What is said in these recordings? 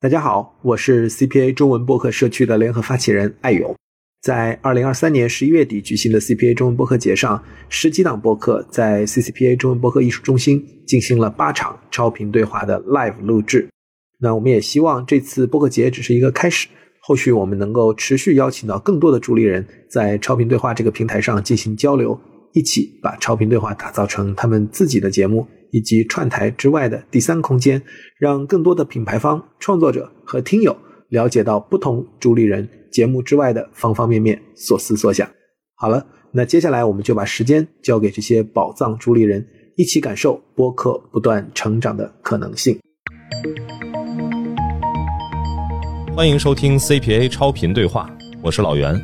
大家好，我是 CPA 中文播客社区的联合发起人艾勇。在二零二三年十一月底举行的 CPA 中文播客节上，十几档播客在 CCPA 中文播客艺术中心进行了八场超频对话的 live 录制。那我们也希望这次播客节只是一个开始，后续我们能够持续邀请到更多的主理人，在超频对话这个平台上进行交流，一起把超频对话打造成他们自己的节目。以及串台之外的第三空间，让更多的品牌方、创作者和听友了解到不同主理人节目之外的方方面面、所思所想。好了，那接下来我们就把时间交给这些宝藏主理人，一起感受播客不断成长的可能性。欢迎收听 CPA 超频对话，我是老袁。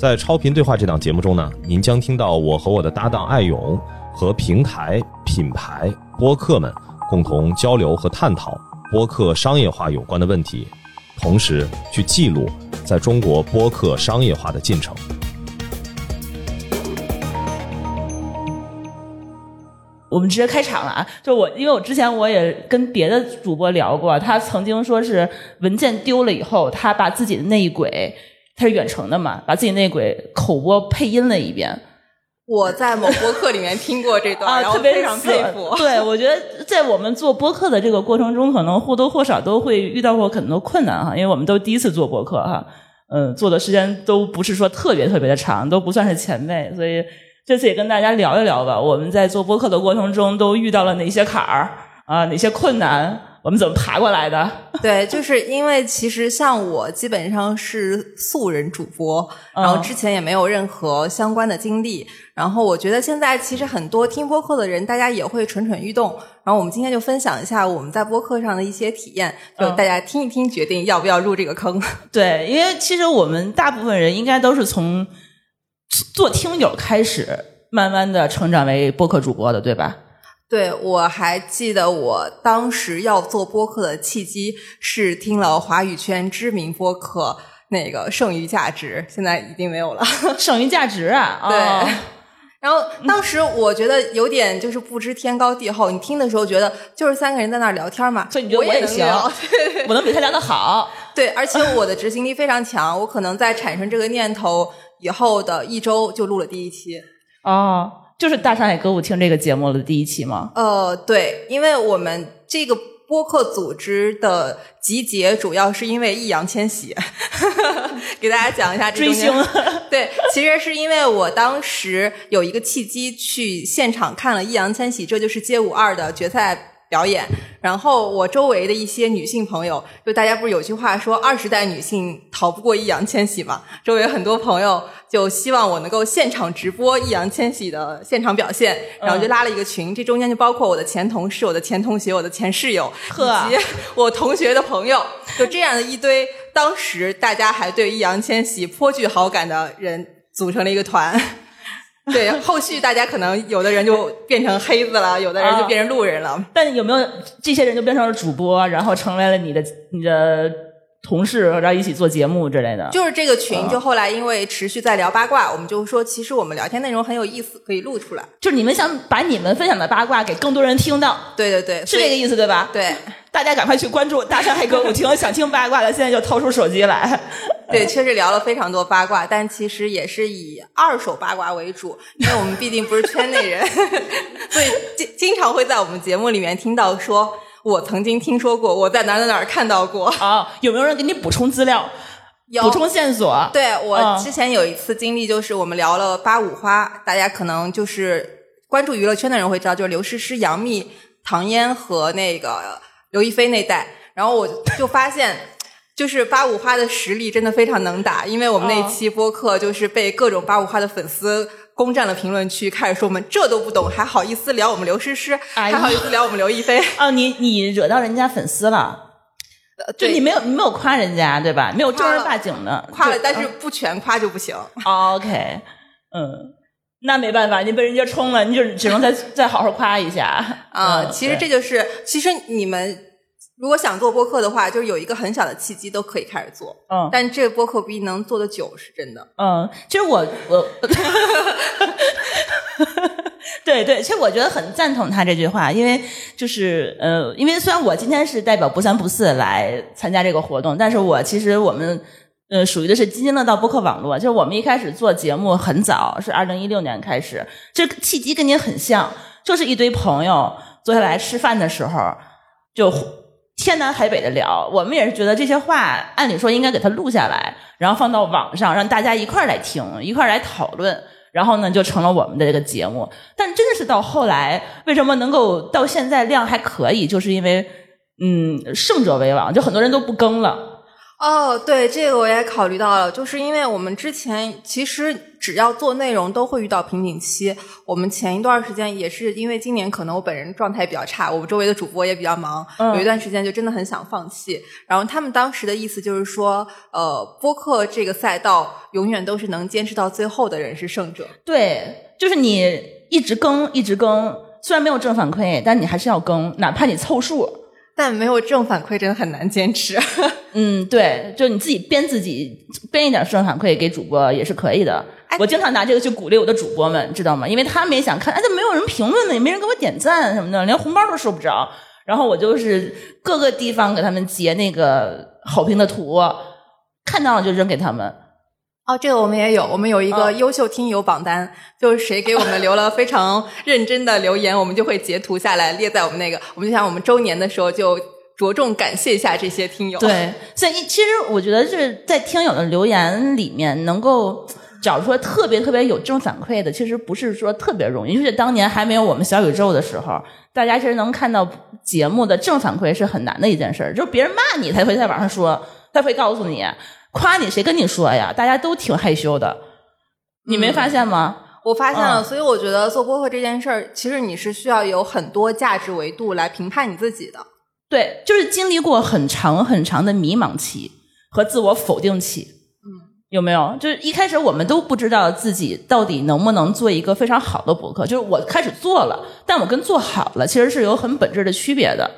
在超频对话这档节目中呢，您将听到我和我的搭档艾勇。和平台、品牌、播客们共同交流和探讨播客商业化有关的问题，同时去记录在中国播客商业化的进程。我们直接开场了啊！就我，因为我之前我也跟别的主播聊过，他曾经说是文件丢了以后，他把自己的内轨，他是远程的嘛，把自己内轨口播配音了一遍。我在某播客里面听过这段，然后非常佩服。对，我觉得在我们做播客的这个过程中，可能或多或少都会遇到过很多困难哈，因为我们都第一次做播客哈，嗯，做的时间都不是说特别特别的长，都不算是前辈，所以这次也跟大家聊一聊吧。我们在做播客的过程中都遇到了哪些坎儿啊？哪些困难？我们怎么爬过来的？对，就是因为其实像我基本上是素人主播，然后之前也没有任何相关的经历。然后我觉得现在其实很多听播客的人，大家也会蠢蠢欲动。然后我们今天就分享一下我们在播客上的一些体验，就大家听一听，决定要不要入这个坑。对，因为其实我们大部分人应该都是从做听友开始，慢慢的成长为播客主播的，对吧？对，我还记得我当时要做播客的契机是听了华语圈知名播客那个剩余价值，现在已经没有了。剩余价值啊，对。然后当时我觉得有点就是不知天高地厚，你听的时候觉得就是三个人在那儿聊天嘛，所以你觉得我也行，我能比他聊得好。对，而且我的执行力非常强，我可能在产生这个念头以后的一周就录了第一期。哦。就是大上海歌舞厅这个节目的第一期吗？呃，对，因为我们这个播客组织的集结，主要是因为易烊千玺，给大家讲一下追星。对，其实是因为我当时有一个契机去现场看了易烊千玺《这就是街舞二》的决赛。表演，然后我周围的一些女性朋友，就大家不是有句话说二十代女性逃不过易烊千玺嘛？周围很多朋友就希望我能够现场直播易烊千玺的现场表现，然后就拉了一个群，这中间就包括我的前同事、我的前同学、我的前室友，以及我同学的朋友，就这样的一堆，当时大家还对易烊千玺颇具好感的人组成了一个团。对，后续大家可能有的人就变成黑子了，有的人就变成路人了。但有没有这些人就变成了主播，然后成为了你的你的同事，然后一起做节目之类的？就是这个群，就后来因为持续在聊八卦，我们就说其实我们聊天内容很有意思，可以录出来。就是你们想把你们分享的八卦给更多人听到。对对对，是这个意思对吧？对，大家赶快去关注大上海歌舞厅，想听八卦的现在就掏出手机来。对，确实聊了非常多八卦，但其实也是以二手八卦为主，因为我们毕竟不是圈内人，所以经经常会在我们节目里面听到说，我曾经听说过，我在哪哪哪看到过。啊，有没有人给你补充资料？有补充线索？对我之前有一次经历，就是我们聊了八五花，大家可能就是关注娱乐圈的人会知道，就是刘诗诗、杨幂、唐嫣和那个刘亦菲那代，然后我就发现。就是八五花的实力真的非常能打，因为我们那期播客就是被各种八五花的粉丝攻占了评论区，开始说我们这都不懂，还好意思聊我们刘诗诗，还好意思聊我们刘亦菲。哦，你你惹到人家粉丝了？就你没有你没有夸人家对吧？没有正儿八经的夸了，但是不全夸就不行。OK，嗯，那没办法，你被人家冲了，你就只能再再好好夸一下啊。其实这就是，其实你们。如果想做播客的话，就是有一个很小的契机都可以开始做。嗯，但这个播客不一定能做的久，是真的。嗯，其实我我，对对，其实我觉得很赞同他这句话，因为就是呃，因为虽然我今天是代表不三不四来参加这个活动，但是我其实我们呃属于的是津津乐道播客网络，就是我们一开始做节目很早，是二零一六年开始，这契机跟您很像，就是一堆朋友坐下来吃饭的时候就。天南海北的聊，我们也是觉得这些话，按理说应该给它录下来，然后放到网上，让大家一块儿来听，一块儿来讨论，然后呢，就成了我们的这个节目。但真的是到后来，为什么能够到现在量还可以，就是因为，嗯，胜者为王，就很多人都不更了。哦，对，这个我也考虑到了，就是因为我们之前其实只要做内容都会遇到瓶颈期。我们前一段时间也是因为今年可能我本人状态比较差，我们周围的主播也比较忙，有一段时间就真的很想放弃。然后他们当时的意思就是说，呃，播客这个赛道永远都是能坚持到最后的人是胜者。对，就是你一直更，一直更，虽然没有正反馈，但你还是要更，哪怕你凑数。但没有正反馈真的很难坚持。嗯，对，就你自己编自己编一点正反馈给主播也是可以的。我经常拿这个去鼓励我的主播们，知道吗？因为他们也想看，哎，怎么没有人评论呢？也没人给我点赞什么的，连红包都收不着。然后我就是各个地方给他们截那个好评的图，看到了就扔给他们。哦，这个我们也有，我们有一个优秀听友榜单，就是谁给我们留了非常认真的留言，我们就会截图下来列在我们那个，我们就像我们周年的时候就着重感谢一下这些听友。对，所以其实我觉得是在听友的留言里面能够找出特别特别有正反馈的，其实不是说特别容易。就是当年还没有我们小宇宙的时候，大家其实能看到节目的正反馈是很难的一件事儿，就是别人骂你，他会在网上说，他会告诉你。夸你谁跟你说呀？大家都挺害羞的，你没发现吗？我发现了，所以我觉得做播客这件事儿，其实你是需要有很多价值维度来评判你自己的。对，就是经历过很长很长的迷茫期和自我否定期。嗯，有没有？就是一开始我们都不知道自己到底能不能做一个非常好的博客。就是我开始做了，但我跟做好了其实是有很本质的区别的。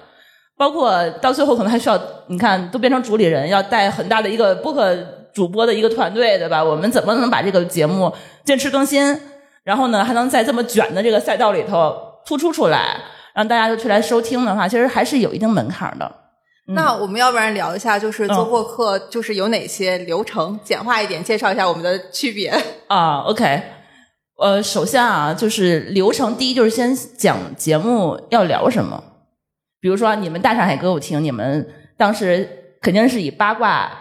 包括到最后可能还需要，你看都变成主理人，要带很大的一个播客主播的一个团队，对吧？我们怎么能把这个节目坚持更新，然后呢还能在这么卷的这个赛道里头突出出来，让大家就去来收听的话，其实还是有一定门槛的。那我们要不然聊一下，就是做播客就是有哪些流程，简化一点介绍一下我们的区别 啊？OK，呃，首先啊，就是流程，第一就是先讲节目要聊什么。比如说，你们大上海歌舞厅，你们当时肯定是以八卦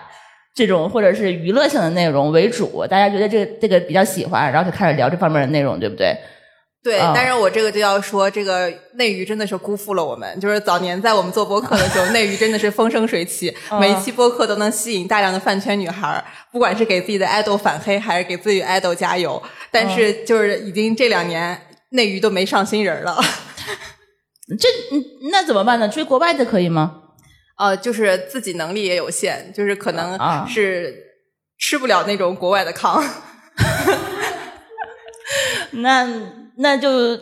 这种或者是娱乐性的内容为主，大家觉得这个这个比较喜欢，然后就开始聊这方面的内容，对不对？对，但是我这个就要说，这个内娱真的是辜负了我们。就是早年在我们做播客的时候，内娱真的是风生水起，每一期播客都能吸引大量的饭圈女孩，不管是给自己的爱豆反黑，还是给自己爱豆加油。但是就是已经这两年内娱都没上新人了。这那怎么办呢？追国外的可以吗？呃，就是自己能力也有限，就是可能是吃不了那种国外的糠。那那就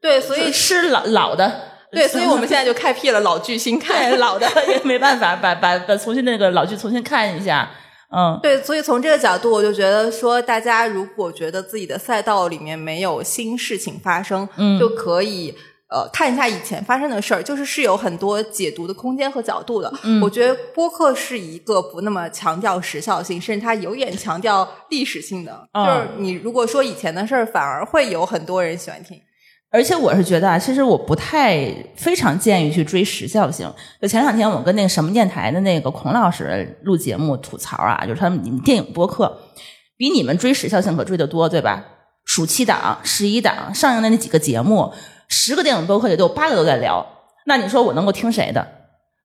对，所以吃老老的。对，所以我们现在就开辟了老剧新 看，老的 也没办法，把把把重新那个老剧重新看一下。嗯，对，所以从这个角度，我就觉得说，大家如果觉得自己的赛道里面没有新事情发生，嗯，就可以。呃，看一下以前发生的事儿，就是是有很多解读的空间和角度的。嗯，我觉得播客是一个不那么强调时效性，甚至它有点强调历史性的。就是你如果说以前的事儿，反而会有很多人喜欢听。而且我是觉得啊，其实我不太非常建议去追时效性。就前两天我跟那个什么电台的那个孔老师录节目吐槽啊，就是他们你们电影播客比你们追时效性可追得多，对吧？暑期档、十一档上映的那几个节目。十个电影播客里都有八个都在聊，那你说我能够听谁的？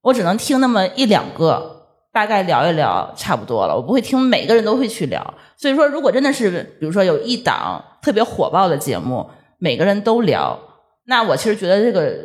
我只能听那么一两个，大概聊一聊差不多了。我不会听每个人都会去聊。所以说，如果真的是比如说有一档特别火爆的节目，每个人都聊，那我其实觉得这个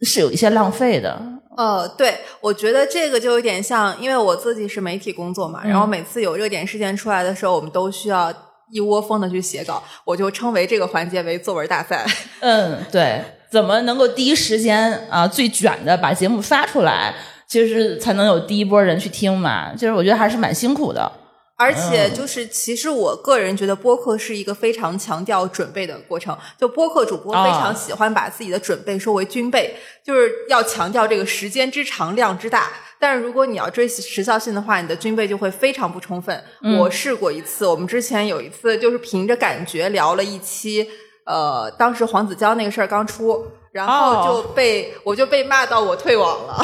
是有一些浪费的。呃，对，我觉得这个就有点像，因为我自己是媒体工作嘛，然后每次有热点事件出来的时候，我们都需要。一窝蜂的去写稿，我就称为这个环节为作文大赛。嗯，对，怎么能够第一时间啊最卷的把节目发出来，其实才能有第一波人去听嘛。其实我觉得还是蛮辛苦的。而且就是，其实我个人觉得播客是一个非常强调准备的过程。就播客主播非常喜欢把自己的准备说为军备，就是要强调这个时间之长、量之大。但是如果你要追时效性的话，你的军备就会非常不充分。嗯我试过一次，我们之前有一次就是凭着感觉聊了一期，呃，当时黄子佼那个事儿刚出，然后哦就被、我就被骂到我退网了。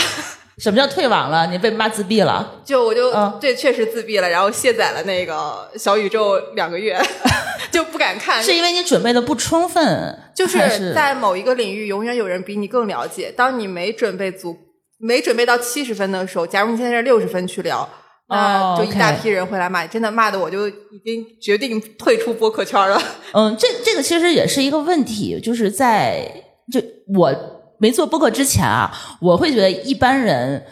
什么叫退网了？你被骂自闭了？就我就、嗯对，确实自闭了，然后卸载了那个小宇宙两个月，就不敢看。是因为你准备的不充分，就是在某一个领域，永远有人比你更了解。当你没准备足，没准备到七十分的时候，假如你现在是六十分去聊，那哦就一大批人会来骂，真的骂的我就已经决定退出播客圈了。嗯，这这个其实也是一个问题，就是在就我没做播客之前啊，我会觉得一般人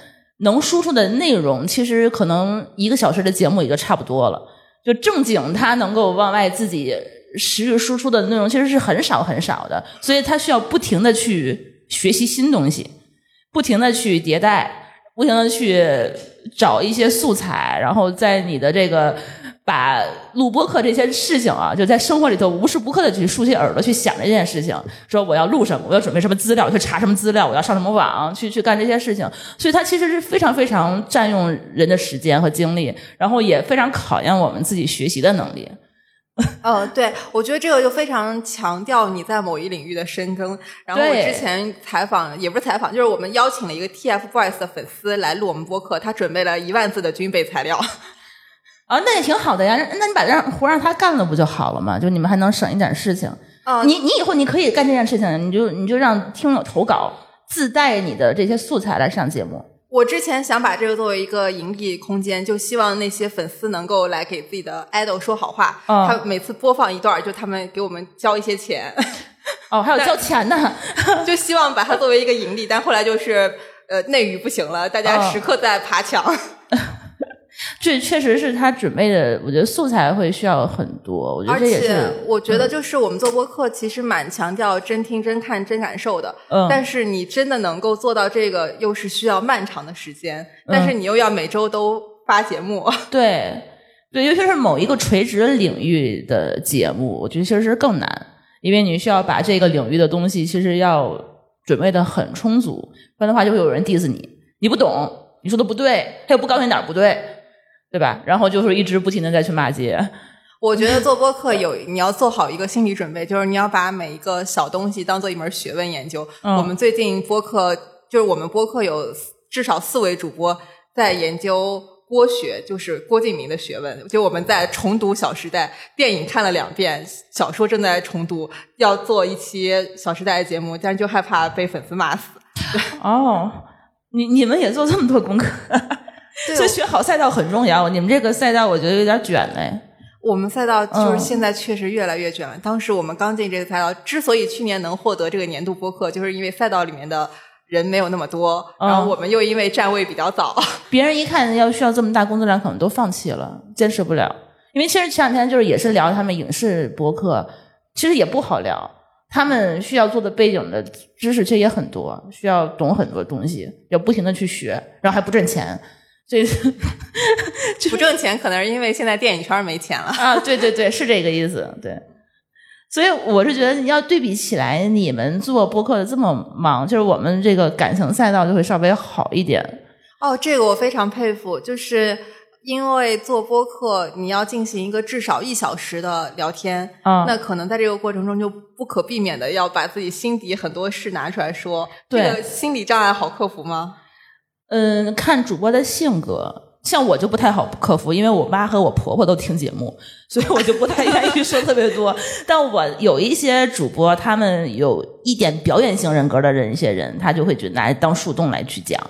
能输出的内容，其实可能一个小时的节目也就差不多了。就正经他能够往外自己实时输出的内容，其实是很少很少的，所以他需要不停的去学习新东西，不停的去迭代，不停的去找一些素材，然后在你的这个把录播课这些事情啊，就在生活里头无时不刻的去竖起耳朵去想这件事情，说我要录什么，我要准备什么资料，去查什么资料，我要上什么网，去去干这些事情，所以它其实是非常非常占用人的时间和精力，然后也非常考验我们自己学习的能力。呃，对，我觉得这个就非常强调你在某一领域的深耕。然后我之前采访也不是采访，就是我们邀请了一个 TFBOYS 的粉丝来录我们播客，他准备了一万字的军备材料。啊，那也挺好的呀。那你把这活让他干了不就好了嘛？就你们还能省一点事情。啊你你以后你可以干这件事情，你就你就让听友投稿，自带你的这些素材来上节目。我之前想把这个作为一个盈利空间，就希望那些粉丝能够来给自己的 idol 说好话。嗯他每次播放一段，就他们给我们交一些钱，哦，还有交 钱呢。就希望把它作为一个盈利。但后来就是呃内娱不行了，大家哦时刻在爬墙。这确实是他准备的，我觉得素材会需要很多。我觉得而且这也是，我觉得就是我们做播客其实蛮强调真听、真看、真感受的。嗯但是你真的能够做到这个，又是需要漫长的时间。嗯但是你又要每周都发节目。对对，尤其是某一个垂直领域的节目，我觉得其实是更难，因为你需要把这个领域的东西其实要准备的很充足，不然的话就会有人 diss 你，你不懂，你说的不对，他又不告诉你哪儿不对，对吧？然后就是一直不停的再去骂街。我觉得做播客有你要做好一个心理准备，就是你要把每一个小东西当做一门学问研究。嗯我们最近播客就是我们播客有至少四位主播在研究郭学，就是郭敬明的学问。就我们在重读《小时代》，电影看了两遍，小说正在重读，要做一期《小时代》的节目，但是就害怕被粉丝骂死。哦，你你们也做这么多功课，所以学好赛道很重要。你们这个赛道我觉得有点卷嘞。我们赛道就是嗯现在确实越来越卷了。当时我们刚进这个赛道，之所以去年能获得这个年度播客，就是因为赛道里面的人没有那么多，嗯然后我们又因为站位比较早，别人一看要需要这么大工作量，可能都放弃了，坚持不了。因为其实前两天就是也是聊他们影视博客，其实也不好聊。他们需要做的背景的知识其实也很多，需要懂很多东西，要不停的去学，然后还不挣钱，所以 不挣钱，可能是因为现在电影圈没钱了。啊，对对对，是这个意思，对。所以我是觉得你要对比起来，你们做播客的这么忙，就是我们这个感情赛道就会稍微好一点。哦，这个我非常佩服，就是因为做播客，你要进行一个至少一小时的聊天，啊那可能在这个过程中就不可避免的要把自己心底很多事拿出来说。对这个心理障碍好克服吗？嗯，看主播的性格，像我就不太好克服，因为我妈和我婆婆都听节目，所以我就不太愿意说特别多。但我有一些主播，他们有一点表演型人格的人，一些人他就会觉得拿当树洞来去讲，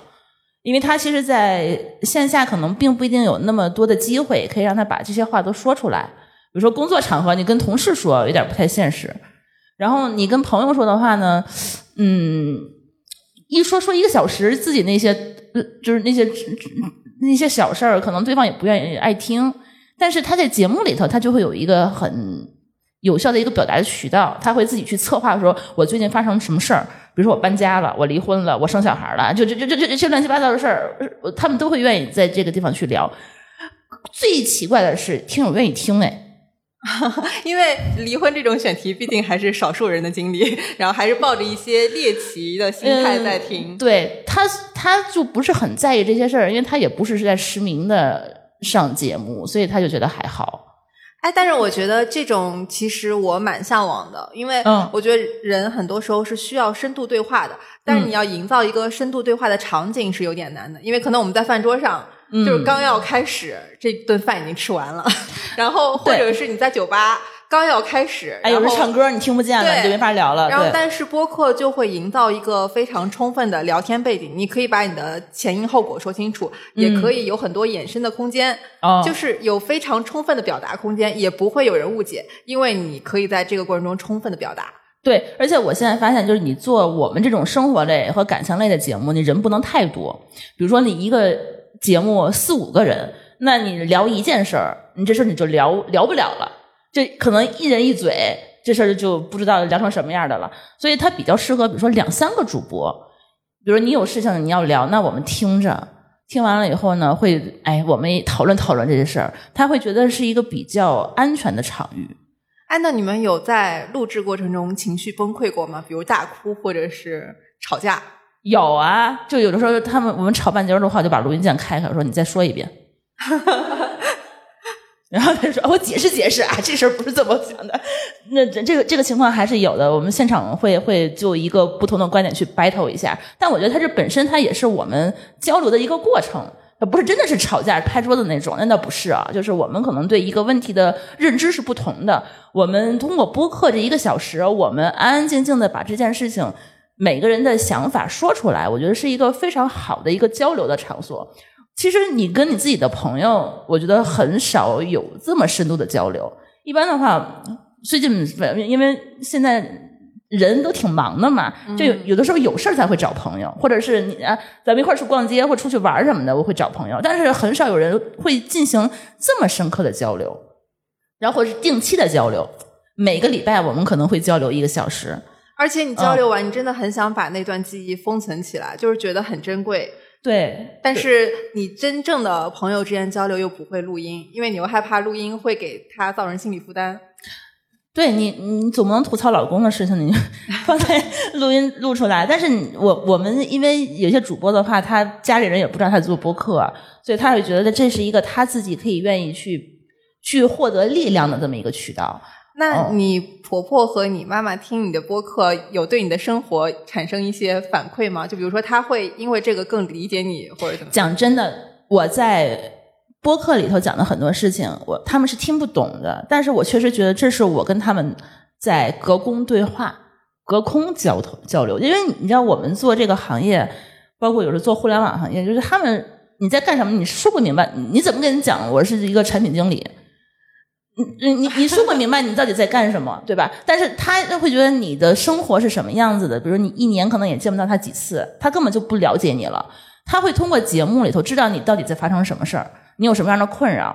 因为他其实在线下可能并不一定有那么多的机会可以让他把这些话都说出来。比如说工作场合，你跟同事说有点不太现实，然后你跟朋友说的话呢，嗯，一说说一个小时，自己那些呃就是那些那些小事儿，可能对方也不愿意爱听。但是他在节目里头，他就会有一个很有效的一个表达的渠道，他会自己去策划说，我最近发生什么事儿，比如说我搬家了，我离婚了，我生小孩了，就就就就就这些乱七八糟的事儿，他们都会愿意在这个地方去聊。最奇怪的是，听友愿意听哎。因为离婚这种选题毕竟还是少数人的经历，然后还是抱着一些猎奇的心态在听。嗯、对他，他就不是很在意这些事儿，因为他也不是是在实名的上节目，所以他就觉得还好。哎，但是我觉得这种其实我蛮向往的，因为我觉得人很多时候是需要深度对话的，但是你要营造一个深度对话的场景是有点难的，因为可能我们在饭桌上。就是刚要开始，这顿饭已经吃完了，然后或者是你在酒吧刚要开始，哎，有人唱歌你听不见了，你就没法聊了。然后，但是播客就会营造一个非常充分的聊天背景，你可以把你的前因后果说清楚，也可以有很多衍生的空间，就是有非常充分的表达空间，也不会有人误解，因为你可以在这个过程中充分的表达。对，而且我现在发现，就是你做我们这种生活类和感情类的节目，你人不能太多，比如说你一个。节目四五个人，那你聊一件事儿，你这事儿你就聊聊不了了，这可能一人一嘴，这事儿就不知道聊成什么样的了。所以它比较适合，比如说两三个主播，比如你有事情你要聊，那我们听着，听完了以后呢，会哎，我们讨论讨论这些事儿，他会觉得是一个比较安全的场域。哎，那你们有在录制过程中情绪崩溃过吗？比如大哭或者是吵架？有啊，就有的时候他们我们吵半截的话，就把录音键开开，说你再说一遍。然后他说我解释解释啊，这事儿不是这么想的。那这个这个情况还是有的，我们现场会会就一个不同的观点去 battle 一下。但我觉得它这本身它也是我们交流的一个过程，不是真的是吵架拍桌子那种，那倒不是啊。就是我们可能对一个问题的认知是不同的。我们通过播客这一个小时，我们安安静静的把这件事情。每个人的想法说出来，我觉得是一个非常好的一个交流的场所。其实你跟你自己的朋友，我觉得很少有这么深度的交流。一般的话，最近因为现在人都挺忙的嘛，就有有的时候有事儿才会找朋友，或者是你啊，咱们一块儿去逛街或出去玩什么的，我会找朋友。但是很少有人会进行这么深刻的交流，然后是定期的交流。每个礼拜我们可能会交流一个小时。而且你交流完，你真的很想把那段记忆封存起来，就是觉得很珍贵。对，但是你真正的朋友之间交流又不会录音，因为你又害怕录音会给他造成心理负担。对你，你总不能吐槽老公的事情，你 放在录音录出来。但是我我们因为有些主播的话，他家里人也不知道他做播客，所以他会觉得这是一个他自己可以愿意去去获得力量的这么一个渠道。那你婆婆和你妈妈听你的播客，有对你的生活产生一些反馈吗？就比如说，他会因为这个更理解你，或者怎么？讲真的，我在播客里头讲的很多事情，我他们是听不懂的。但是我确实觉得这是我跟他们在隔空对话、隔空交通交流。因为你知道，我们做这个行业，包括有时候做互联网行业，就是他们你在干什么，你说不明白，你怎么跟人讲？我是一个产品经理。你你你说不明白你到底在干什么，对吧？但是他会觉得你的生活是什么样子的，比如你一年可能也见不到他几次，他根本就不了解你了。他会通过节目里头知道你到底在发生什么事儿，你有什么样的困扰，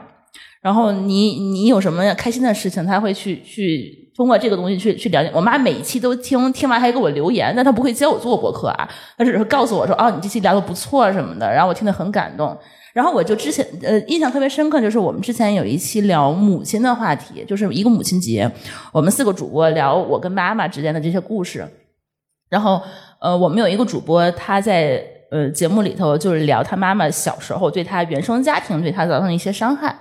然后你你有什么开心的事情，他会去去通过这个东西去去了解。我妈每一期都听，听完还给我留言，但她不会教我做博客啊，她只是告诉我说，哦，你这期聊的不错什么的，然后我听得很感动。然后我就之前呃印象特别深刻，就是我们之前有一期聊母亲的话题，就是一个母亲节，我们四个主播聊我跟妈妈之间的这些故事。然后呃我们有一个主播他在呃节目里头就是聊他妈妈小时候对他原生家庭对他造成的一些伤害，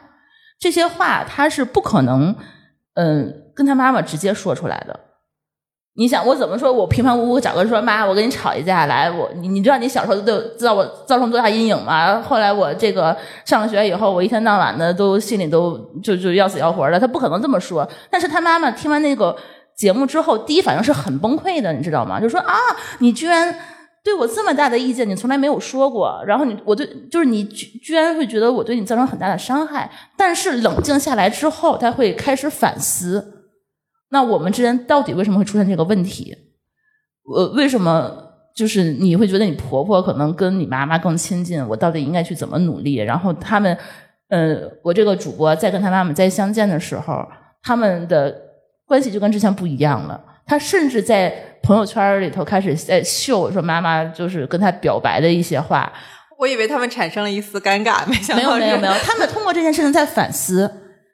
这些话他是不可能嗯跟他妈妈直接说出来的。你想我怎么说？我平平无故找个说妈，我跟你吵一架来，我你你知道你小时候都知道我造成多大阴影吗？后来我这个上了学以后，我一天到晚的都心里都就就要死要活的。他不可能这么说，但是他妈妈听完那个节目之后，第一反应是很崩溃的，你知道吗？就说啊，你居然对我这么大的意见，你从来没有说过。然后你我对就是你居然会觉得我对你造成很大的伤害，但是冷静下来之后，他会开始反思。那我们之间到底为什么会出现这个问题？呃，为什么就是你会觉得你婆婆可能跟你妈妈更亲近？我到底应该去怎么努力？然后他们，呃，我这个主播在跟他妈妈再相见的时候，他们的关系就跟之前不一样了。他甚至在朋友圈里头开始在秀说妈妈就是跟他表白的一些话。我以为他们产生了一丝尴尬，没想没有到没有没有，他们通过这件事情在反思，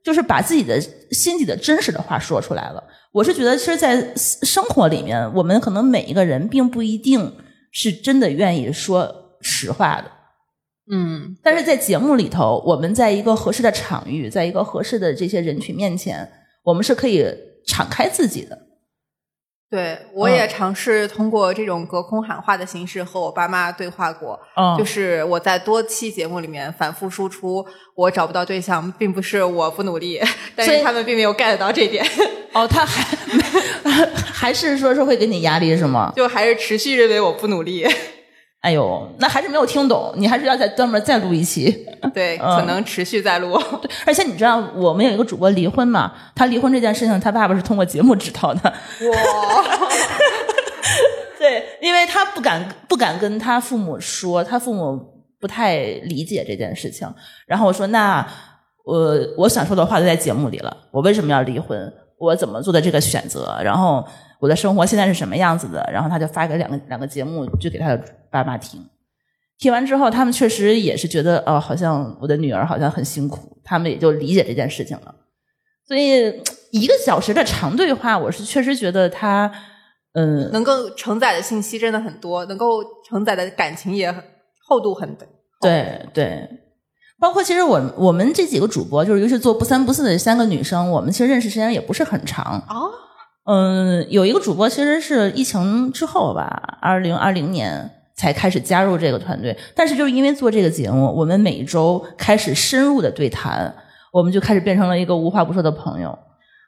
就是把自己的心底的真实的话说出来了。我是觉得，其实，在生活里面，我们可能每一个人并不一定是真的愿意说实话的，嗯，但是在节目里头，我们在一个合适的场域，在一个合适的这些人群面前，我们是可以敞开自己的。对，我也尝试通过这种隔空喊话的形式和我爸妈对话过。嗯就是我在多期节目里面反复输出，我找不到对象，并不是我不努力，但是他们并没有 get 到这点，哦，他还 还是说是会给你压力是吗？就还是持续认为我不努力。哎呦，那还是没有听懂，你还是要再专门再录一期。对，嗯可能持续在录。对，而且你知道我们有一个主播离婚嘛？他离婚这件事情，他爸爸是通过节目知道的。哇，对，因为他不敢不敢跟他父母说，他父母不太理解这件事情。然后我说：“那我我想说的话都在节目里了，我为什么要离婚？我怎么做的这个选择？然后我的生活现在是什么样子的？”然后他就发给两个两个节目，就给他的爸妈听。听完之后，他们确实也是觉得，哦，好像我的女儿好像很辛苦，他们也就理解这件事情了。所以一个小时的长对话，我是确实觉得他，嗯，能够承载的信息真的很多，能够承载的感情也很厚度很对对，包括其实我我们这几个主播，就是尤其做不三不四的三个女生，我们其实认识时间也不是很长。哦。嗯，有一个主播其实是疫情之后吧，二零二零年才开始加入这个团队，但是就是因为做这个节目，我们每周开始深入的对谈，我们就开始变成了一个无话不说的朋友。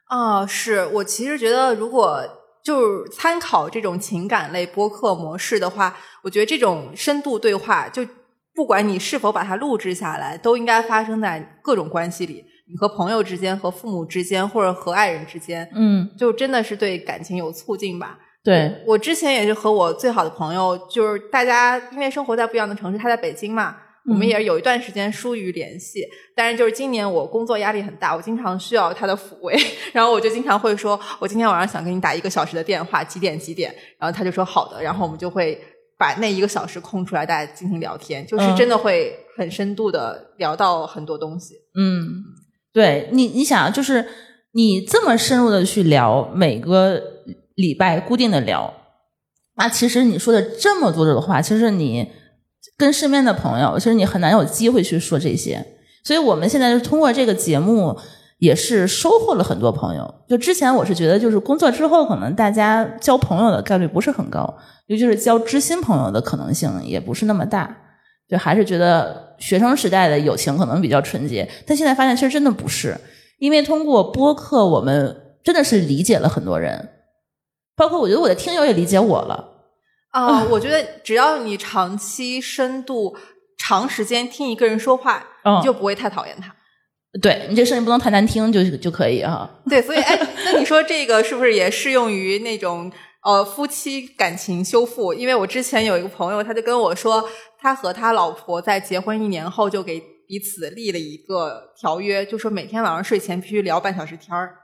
啊，是我其实觉得，如果就是参考这种情感类播客模式的话，我觉得这种深度对话，就不管你是否把它录制下来，都应该发生在各种关系里，你和朋友之间、和父母之间，或者和爱人之间，嗯，就真的是对感情有促进吧。对，我之前也是和我最好的朋友，就是大家因为生活在不一样的城市，他在北京嘛，我们也是有一段时间疏于联系。但是就是今年我工作压力很大，我经常需要他的抚慰，然后我就经常会说，我今天晚上想给你打一个小时的电话，几点几点？然后他就说好的，然后我们就会把那一个小时空出来，大家进行聊天，就是嗯真的会很深度的聊到很多东西。嗯，对你，你想，就是你这么深入的去聊，每个礼拜固定的聊，那其实你说的这么多的话，其实你跟身边的朋友，其实你很难有机会去说这些。所以我们现在就通过这个节目，也是收获了很多朋友。就之前我是觉得，就是工作之后，可能大家交朋友的概率不是很高，尤其是交知心朋友的可能性也不是那么大。就还是觉得学生时代的友情可能比较纯洁，但现在发现其实真的不是，因为通过播客，我们真的是理解了很多人，包括我觉得我的听友也理解我了。啊、我觉得只要你长期深度、长时间听一个人说话，嗯你就不会太讨厌他。对你这声音不能太难听就就可以哈、对，所以哎，那你说这个是不是也适用于那种呃夫妻感情修复？因为我之前有一个朋友，他就跟我说，他和他老婆在结婚一年后就给彼此立了一个条约，就说每天晚上睡前必须聊半小时天儿。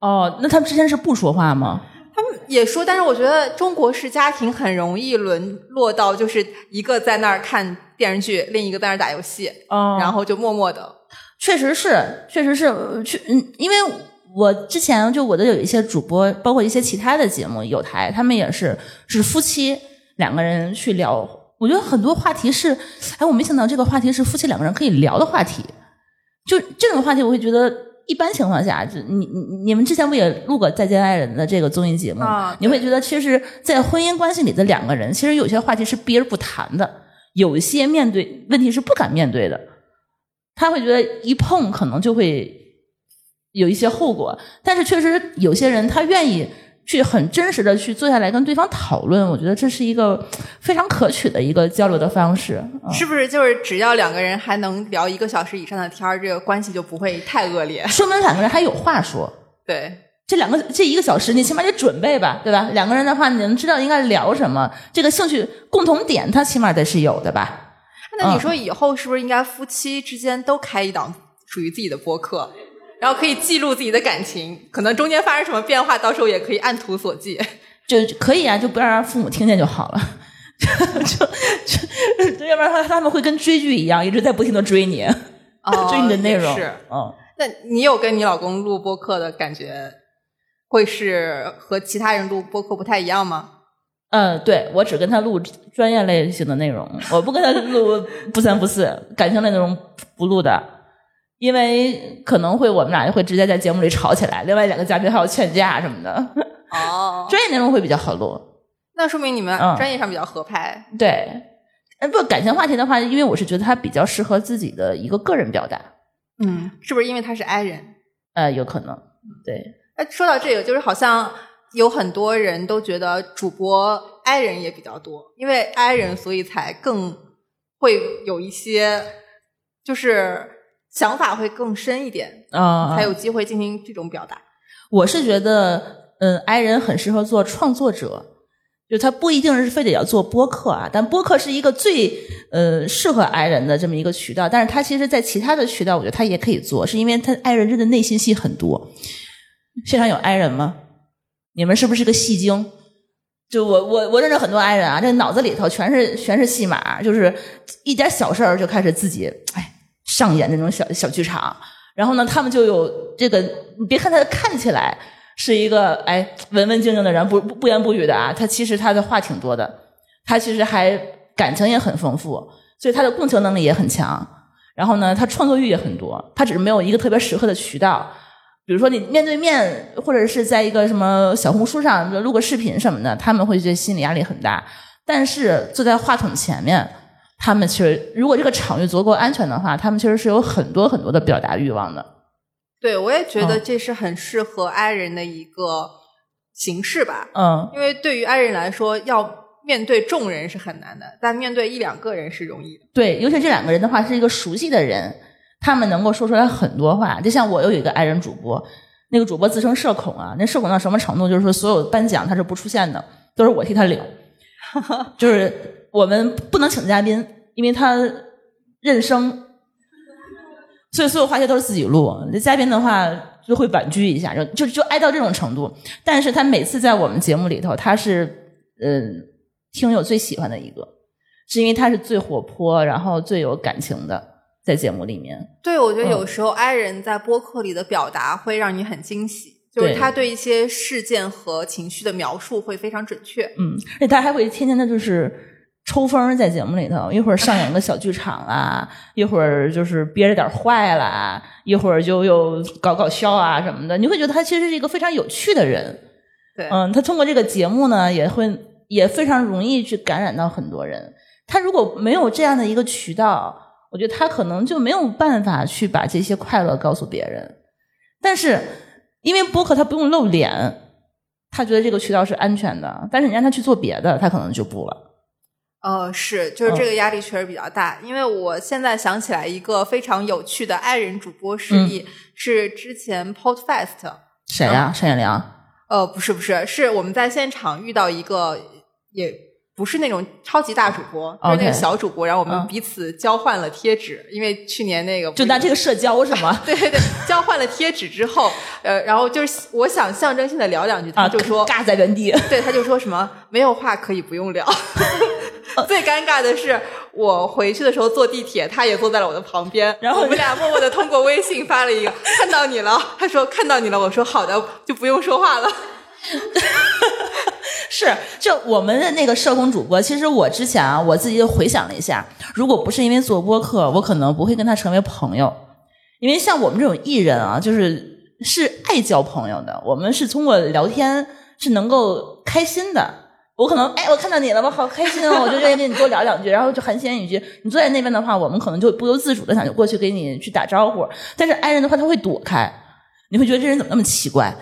哦，那他们之前是不说话吗？他们也说，但是我觉得中国式家庭很容易沦落到就是一个在那儿看电视剧，另一个在那儿打游戏，嗯然后就默默的。确实是，确实是，呃去嗯，因为我之前就我的有一些主播，包括一些其他的节目有台，他们也是是夫妻两个人去聊。我觉得很多话题是，哎，我没想到这个话题是夫妻两个人可以聊的话题。就这种话题，我会觉得一般情况下，就你你你们之前不也录过《再见爱人》的这个综艺节目？啊你会觉得，其实，在婚姻关系里的两个人，其实有些话题是避而不谈的，有一些面对问题是不敢面对的。他会觉得一碰可能就会有一些后果，但是确实有些人他愿意去很真实的去坐下来跟对方讨论，我觉得这是一个非常可取的一个交流的方式。嗯是不是就是只要两个人还能聊一个小时以上的天儿，这个关系就不会太恶劣？说明两个人还有话说。对，这两个这一个小时，你起码得准备吧，对吧？两个人的话，你能知道应该聊什么，这个兴趣共同点，它起码得是有的吧？那你说以后是不是应该夫妻之间都开一档属于自己的播客，然后可以记录自己的感情，可能中间发生什么变化，到时候也可以按图索骥。就可以啊，就不要让父母听见就好了。就就就要不然他他们会跟追剧一样，一直在不停的追你，哦 追你的内容。是，嗯，那你有跟你老公录播客的感觉，会是和其他人录播客不太一样吗？嗯，对我只跟他录专业类型的内容，我不跟他录不三不四感情类内容不录的，因为可能会我们俩会直接在节目里吵起来，另外两个嘉宾还要劝架什么的，哦，专业内容会比较好录。那说明你们嗯专业上比较合拍。对，呃，不感情话题的话，因为我是觉得它比较适合自己的一个个人表达，嗯，是不是因为他是 I 人？呃，有可能，对，哎，说到这个，就是好像有很多人都觉得主播 I 人也比较多，因为 I 人，所以才更会有一些就是想法会更深一点，啊、才有机会进行这种表达。我是觉得，嗯，i 人很适合做创作者，就他不一定是非得要做播客啊，但播客是一个最呃适合 i 人的这么一个渠道。但是他其实，在其他的渠道，我觉得他也可以做，是因为他 i 人真的内心戏很多。现场有 i 人吗？你们是不是个戏精？就我我我认识很多 i 人啊，这脑子里头全是全是戏码，就是一点小事儿就开始自己哎上演那种小小剧场。然后呢，他们就有这个，你别看他看起来是一个哎文文静静的人，不不不言不语的啊，他其实他的话挺多的，他其实还感情也很丰富，所以他的共情能力也很强。然后呢，他创作欲也很多，他只是没有一个特别适合的渠道。比如说你面对面，或者是在一个什么小红书上录个视频什么的，他们会觉得心理压力很大。但是坐在话筒前面，他们其实如果这个场域足够安全的话，他们其实是有很多很多的表达欲望的。对，我也觉得嗯这是很适合 I 人的一个形式吧。嗯，因为对于 I 人来说，要面对众人是很难的，但面对一两个人是容易的。对，尤其这两个人的话是一个熟悉的人，他们能够说出来很多话。就像我有一个爱人主播，那个主播自称社恐啊，那社恐到什么程度？就是说所有颁奖他是不出现的，都是我替他领。就是我们不能请嘉宾，因为他认生，所以所有话题都是自己录。这嘉宾的话就会婉拒一下，就就就挨到这种程度。但是他每次在我们节目里头，他是嗯听友最喜欢的一个。是因为他是最活泼，然后最有感情的，在节目里面。对，我觉得嗯有时候 I 人在播客里的表达会让你很惊喜，就是他对一些事件和情绪的描述会非常准确。嗯，而且他还会天天的就是抽风在节目里头，一会儿上演个小剧场啊，一会儿就是憋着点坏啦，一会儿就又搞搞笑啊什么的。你会觉得他其实是一个非常有趣的人。对，嗯，他通过这个节目呢，也会也非常容易去感染到很多人。他如果没有这样的一个渠道，我觉得他可能就没有办法去把这些快乐告诉别人。但是因为播客他不用露脸，他觉得这个渠道是安全的。但是你让他去做别的，他可能就不了。呃，是，就是嗯这个压力确实比较大。因为我现在想起来一个非常有趣的爱人主播事例，嗯是之前 Podfest，谁呀、单彦良？呃，不是不是，是我们在现场遇到一个也不是那种超级大主播，就是那个小主播，然后我们嗯彼此交换了贴纸，因为去年那个就是拿这个社交是吗？对对对，交换了贴纸之后，呃，然后就是我想象征性的聊两句，他啊，就说，尬在原地。对，他就说什么没有话可以不用聊。最尴尬的是，我回去的时候坐地铁，他也坐在了我的旁边，然后我们俩默默的通过微信发了一个“ 看到你了”，他说“看到你了”，我说“好的”，就不用说话了。是，就我们的那个社工主播，其实我之前啊，我自己回想了一下，如果不是因为做播客，我可能不会跟他成为朋友，因为像我们这种艺人啊，就是是爱交朋友的，我们是通过聊天是能够开心的。我可能哎，我看到你了，我好开心哦，我就愿意跟你多聊两句，然后就寒暄一句。你坐在那边的话，我们可能就不由自主的想就过去给你去打招呼。但是爱人的话，他会躲开，你会觉得这人怎么那么奇怪？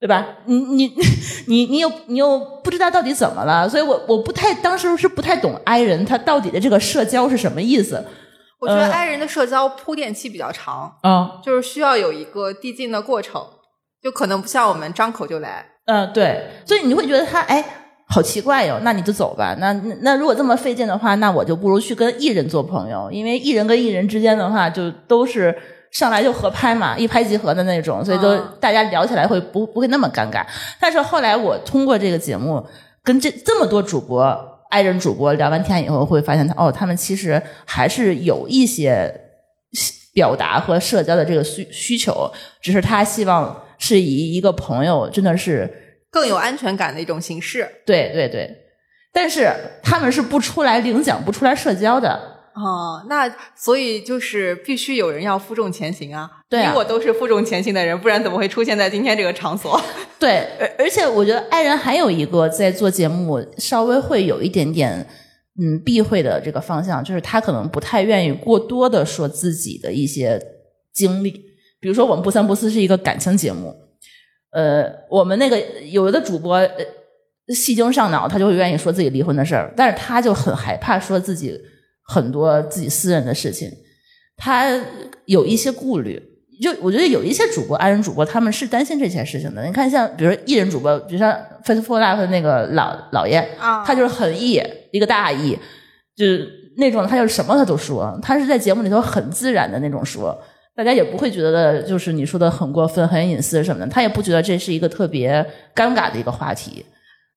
对吧？你你 你你又你又不知道到底怎么了，所以我我不太当时是不太懂 I 人他到底的这个社交是什么意思我觉得呃 i 人的社交铺垫期比较长，啊？就是需要有一个递进的过程，就可能不像我们张口就来。嗯、对，所以你会觉得他哎，好奇怪哟，那你就走吧。那那那如果这么费劲的话，那我就不如去跟艺人做朋友，因为艺人跟艺人之间的话，就都是上来就合拍嘛，一拍即合的那种，所以都、嗯大家聊起来会不不会那么尴尬。但是后来我通过这个节目跟这这么多主播爱人主播聊完天以后，会发现他哦，他们其实还是有一些表达和社交的这个需需求，只是他希望是以一个朋友，真的是更有安全感的一种形式。对对对，但是他们是不出来领奖、不出来社交的。哦，那所以就是必须有人要负重前行啊！对啊你我都是负重前行的人，不然怎么会出现在今天这个场所？对，而而且我觉得爱人还有一个在做节目稍微会有一点点嗯避讳的这个方向，就是他可能不太愿意过多的说自己的一些经历，比如说我们不三不四是一个感情节目，呃，我们那个有的主播呃戏精上脑，他就会愿意说自己离婚的事儿，但是他就很害怕说自己很多自己私人的事情，他有一些顾虑。就我觉得有一些主播，爱人主播，他们是担心这些事情的。你看，像比如说艺人主播，比如像 Faithful Life 的那个老老爷，啊他就是很 E，一个大 E，就是那种他就是什么他都说，他是在节目里头很自然的那种说，大家也不会觉得就是你说的很过分、很隐私什么的，他也不觉得这是一个特别尴尬的一个话题。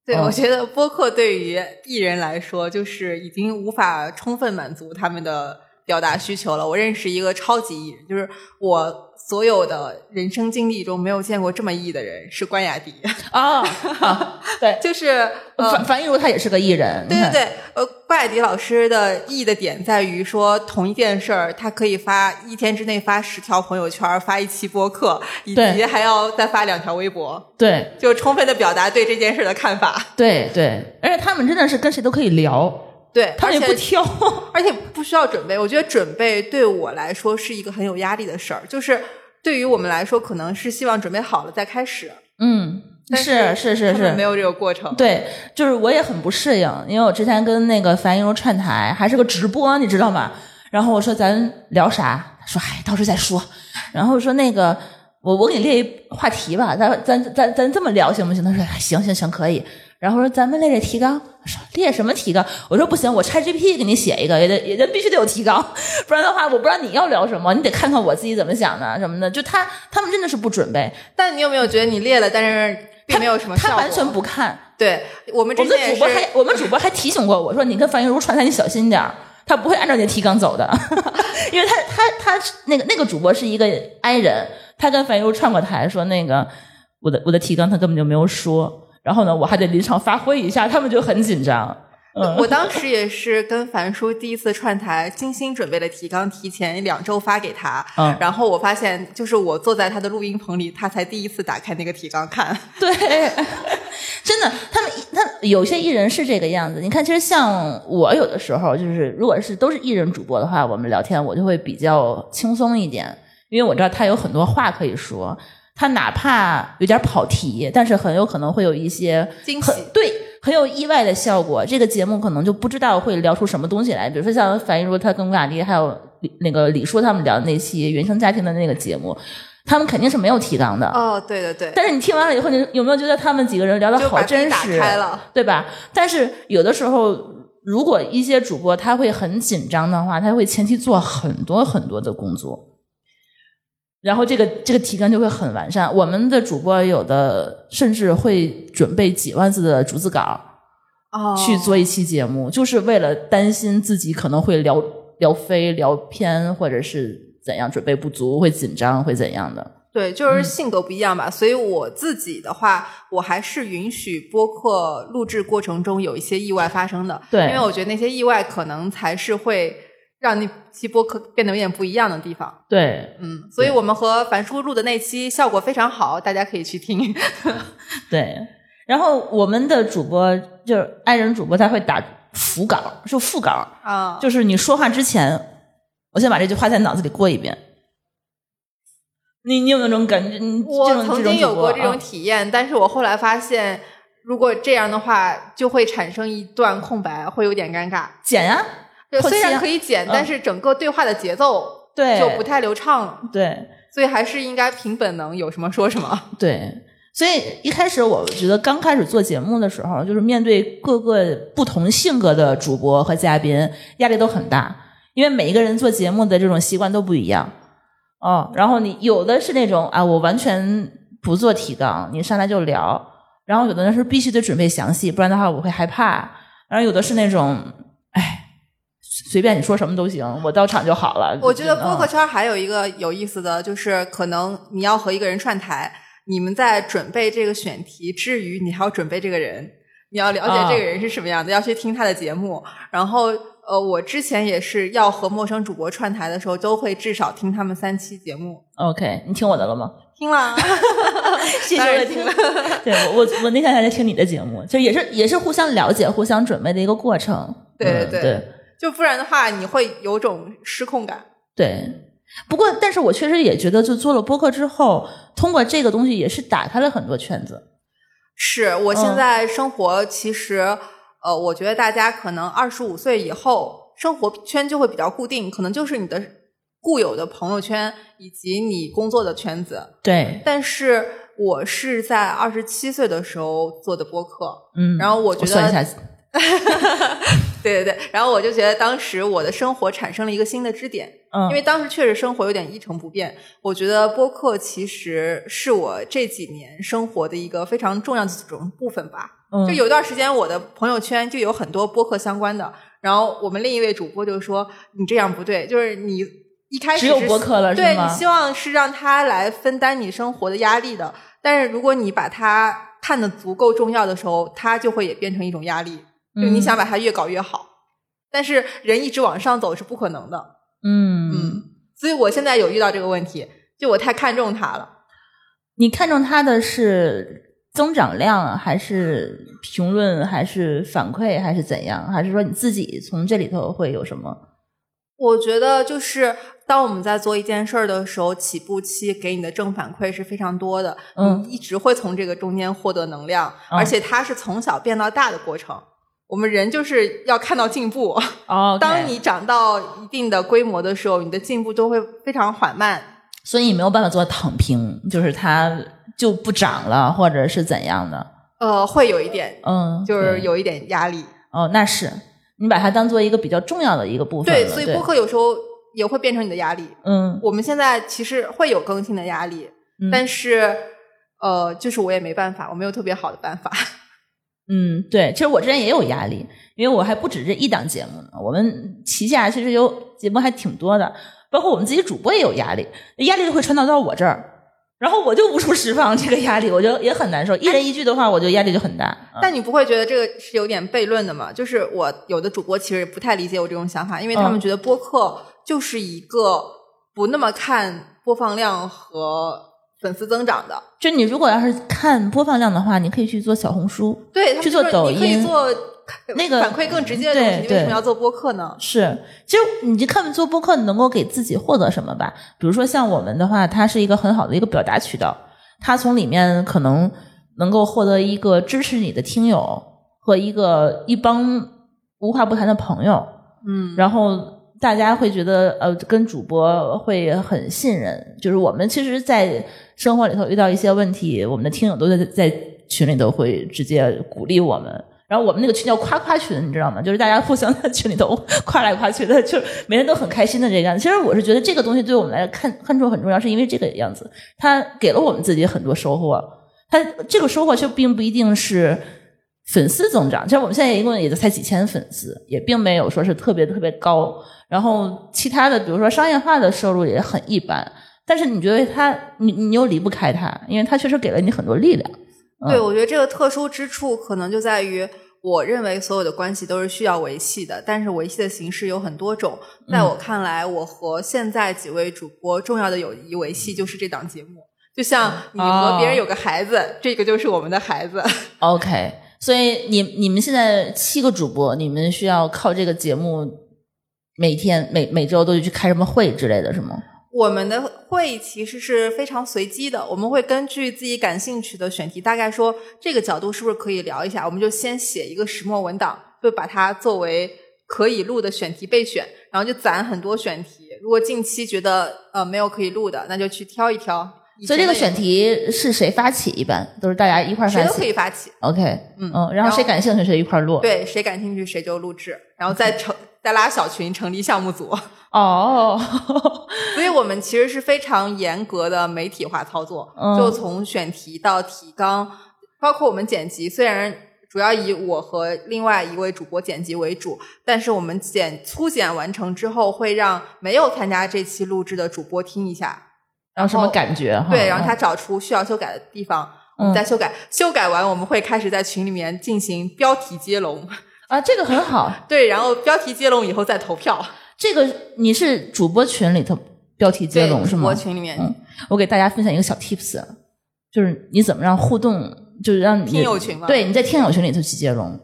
对，嗯我觉得播客对于艺人来说，就是已经无法充分满足他们的表达需求了。我认识一个超级艺人，就是我所有的人生经历中没有见过这么艺的人，是关雅迪。啊 啊，对，就是呃樊樊一茹她也是个艺人，对对对，呃，关雅迪老师的意的点在于说，同一件事儿，他可以发一天之内发十条朋友圈，发一期播客，以及还要再发两条微博，对就充分的表达对这件事的看法。对对，而且他们真的是跟谁都可以聊，对，他们也而且不挑。而且不需要准备。我觉得准备对我来说是一个很有压力的事儿，就是对于我们来说，可能是希望准备好了再开始，嗯，是是是是没，有这个过程。对，就是我也很不适应，因为我之前跟那个樊一茹串台，还是个直播，你知道吗？然后我说咱聊啥？他说哎，到时候再说。然后说那个我我给你列一话题吧，咱咱咱咱这么聊行不行？他说哎行行行可以。然后说咱们列列提纲，说列什么提纲？我说不行，我 ChatGPT 给你写一个，也得也得必须得有提纲，不然的话我不知道你要聊什么，你得看看我自己怎么想的什么的。就他他们真的是不准备，但你有没有觉得你列了，但是并没有什么？他完全不看。对我们主播还，我们主播还提醒过我说：“你跟樊玉茹串台，你小心点儿，他不会按照你的提纲走的，因为他他他那个那个主播是一个 i 人，他跟樊玉茹串过台，说那个我的我的提纲他根本就没有说，然后呢，我还得临场发挥一下，他们就很紧张。嗯，我当时也是跟樊叔第一次串台，精心准备了提纲，提前两周发给他。嗯然后我发现，就是我坐在他的录音棚里，他才第一次打开那个提纲看。对，真的，他们他有些艺人是这个样子。你看，其实像我有的时候，就是如果是都是艺人主播的话，我们聊天我就会比较轻松一点，因为我知道他有很多话可以说。他哪怕有点跑题，但是很有可能会有一些惊喜很对很有意外的效果。这个节目可能就不知道会聊出什么东西来。比如说像樊一茹他跟吴雅迪还有李那个李叔他们聊的那期原生家庭的那个节目，他们肯定是没有提纲的。哦，对对对，但是你听完了以后，你有没有觉得他们几个人聊的好真实，对吧？但是有的时候，如果一些主播他会很紧张的话，他会前期做很多很多的工作，然后这个这个提纲就会很完善。我们的主播有的甚至会准备几万字的逐字稿哦，去做一期节目，就是为了担心自己可能会聊聊飞、聊偏，或者是怎样准备不足，会紧张，会怎样的。对，就是性格不一样吧。所以我自己的话，我还是允许播客录制过程中有一些意外发生的。对因为我觉得那些意外可能才是会让那期播客变得有点不一样的地方。对，嗯，所以我们和樊叔录的那期效果非常好，大家可以去听。对，然后我们的主播就是爱人主播，他会打辅稿，是副稿，啊，就是你说话之前，我先把这句话在脑子里过一遍。你你有没有那种感觉？你我曾经有过这种啊体验，但是我后来发现，如果这样的话，就会产生一段空白，会有点尴尬。剪呀，对，虽然可以剪，嗯但是整个对话的节奏对，就不太流畅，对所以还是应该凭本能，有什么说什么。对。所以一开始我觉得刚开始做节目的时候，就是面对各个不同性格的主播和嘉宾，压力都很大，因为每一个人做节目的这种习惯都不一样。哦，然后你有的是那种啊，我完全不做提纲，你上来就聊；然后有的人是必须得准备详细，不然的话我会害怕。然后有的是那种，哎，随便你说什么都行，我到场就好了。我觉得播客嗯圈还有一个有意思的就是，可能你要和一个人串台，你们在准备这个选题之余，你还要准备这个人，你要了解啊这个人是什么样的，要去听他的节目。然后，呃，我之前也是要和陌生主播串台的时候，都会至少听他们三期节目。OK，你听我的了吗？听了，谢谢当然我听了。对我我我那天还在听你的节目，就也是也是互相了解、互相准备的一个过程。对对嗯对就不然的话，你会有种失控感。对。不过，但是我确实也觉得，就做了播客之后，通过这个东西也是打开了很多圈子。是我现嗯在生活，其实、呃，我觉得大家可能二十五岁以后，生活圈就会比较固定，可能就是你的固有的朋友圈以及你工作的圈子。对，但是我是在二十七岁的时候做的播客，嗯。然后我觉得算一下，对对对，然后我就觉得当时我的生活产生了一个新的支点，嗯，因为当时确实生活有点一成不变。我觉得播客其实是我这几年生活的一个非常重要的组成部分吧。嗯就有一段时间，我的朋友圈就有很多播客相关的，然后我们另一位主播就说：“你这样不对，就是你一开始只有播客了对你希望是让他来分担你生活的压力的，但是如果你把他看得足够重要的时候，他就会也变成一种压力。就你嗯想把它越搞越好，但是人一直往上走是不可能的。嗯嗯，所以我现在有遇到这个问题，就我太看重它了。你看中它的是增长量，还是评论，还是反馈，还是怎样？还是说你自己从这里头会有什么？我觉得就是当我们在做一件事儿的时候，起步期给你的正反馈是非常多的，嗯你一直会从这个中间获得能量，嗯而且它是从小变到大的过程。我们人就是要看到进步，哦，当你长到一定的规模的时候，你的进步都会非常缓慢。所以你没有办法做躺平，就是它就不涨了，或者是怎样的？呃，会有一点，嗯，就是有一点压力。哦，那是你把它当做一个比较重要的一个部分对，所以播客有时候也会变成你的压力。嗯，我们现在其实会有更新的压力，嗯但是呃，就是我也没办法，我没有特别好的办法。嗯，对，其实我之前也有压力，因为我还不止这一档节目呢，我们旗下其实有节目还挺多的，包括我们自己主播也有压力，压力就会传导到我这儿，然后我就无处释放这个压力，我就也很难受。一人一句的话，我就压力就很大。嗯但你不会觉得这个是有点悖论的吗？就是我有的主播其实不太理解我这种想法，因为他们嗯觉得播客就是一个不那么看播放量和粉丝增长的。就你如果要是看播放量的话，你可以去做小红书，对，去做抖音可以做那个反馈更直接的东西，你为什么要做播客呢？是，其实你就看做播客，你能够给自己获得什么吧？比如说像我们的话，它是一个很好的一个表达渠道，它从里面可能能够获得一个支持你的听友和一个一帮无话不谈的朋友，嗯，然后大家会觉得呃跟主播会很信任，就是我们其实，在生活里头遇到一些问题，我们的听友都在在群里头会直接鼓励我们。然后我们那个群叫夸夸群，你知道吗？就是大家互相在群里头 夸来夸去的，就每人都很开心的这个样子。其实我是觉得这个东西对我们来看看重很重要，是因为这个样子，它给了我们自己很多收获。它这个收获却并不一定是粉丝增长，其实我们现在一共也就才几千粉丝，也并没有说是特别特别高。然后其他的，比如说商业化的收入也很一般，但是你觉得他，你你又离不开他，因为他确实给了你很多力量。嗯对，我觉得这个特殊之处可能就在于，我认为所有的关系都是需要维系的，但是维系的形式有很多种。在我看来，我和现在几位主播重要的友谊维系就是这档节目。就像你和别人有个孩子，这个就是我们的孩子。OK，所以你你们现在七个主播，你们需要靠这个节目每天每每周都去开什么会之类的，是吗？我们的会议其实是非常随机的，我们会根据自己感兴趣的选题，大概说这个角度是不是可以聊一下，我们就先写一个石墨文档，就把它作为可以录的选题备选，然后就攒很多选题。如果近期觉得呃没有可以录的，那就去挑一挑。所以这个选题题是谁发起？一般都是大家一块儿发谁都可。以发起，OK，嗯嗯，然后谁感兴趣谁一块儿录。，对，谁感兴趣谁就录制，然后再成再拉小群成立项目组。哦，所以我们其实是非常严格的媒体化操作，嗯就从选题到提纲，包括我们剪辑，虽然主要以我和另外一位主播剪辑为主。但是我们剪粗剪完成之后，会让没有参加这期录制的主播听一下，然后什么感觉？对，然后他找出需要修改的地方，我们再修改。修改完，我们会开始在群里面进行标题接龙。啊，这个很好。对，然后标题接龙以后再投票。这个你是主播群里头标题接龙是吗？主播群里面，嗯，我给大家分享一个小 tips，就是你怎么让互动，就是让听友群嘛，对，你在听友群里头去接龙，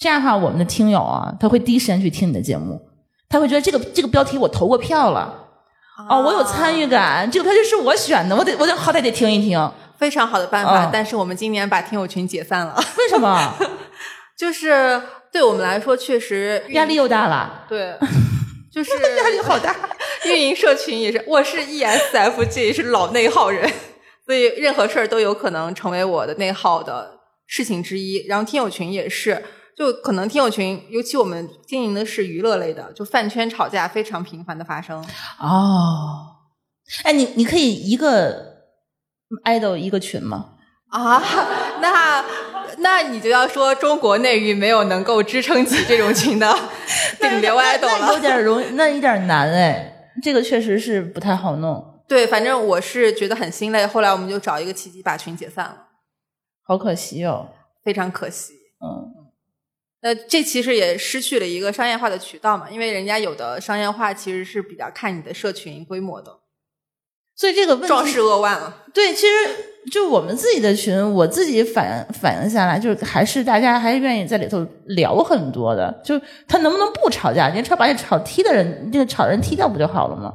这样的话，我们的听友啊，他会第一时间去听你的节目，他会觉得这个这个标题我投过票了，哦，我有参与感，这个标题是我选的，我得我得好歹得听一听，非常好的办法。但是我们今年把听友群解散了，为什么？就是对我们来说确实压力又大了，对。就是压力好大，运营社群也是，我是 ESFJ，是老内耗人，所以任何事儿都有可能成为我的内耗的事情之一。然后听友群也是，就可能听友群，尤其我们经营的是娱乐类的，就饭圈吵架非常频繁的发生。哦，哎，你你可以一个 idol 一个群吗？啊，那。那你就要说中国内娱没有能够支撑起这种群的顶流爱豆了，有点容，那有点难哎，这个确实是不太好弄。对，反正我是觉得很心累，后来我们就找一个契机把群解散了，好可惜哦，非常可惜。嗯，那这其实也失去了一个商业化的渠道嘛，因为人家有的商业化其实是比较看你的社群规模的，所以这个壮士扼腕了。对，其实。就我们自己的群，我自己反反应下来，就是还是大家还是愿意在里头聊很多的。就他能不能不吵架？你吵把你吵踢的人，这个吵人踢掉不就好了吗？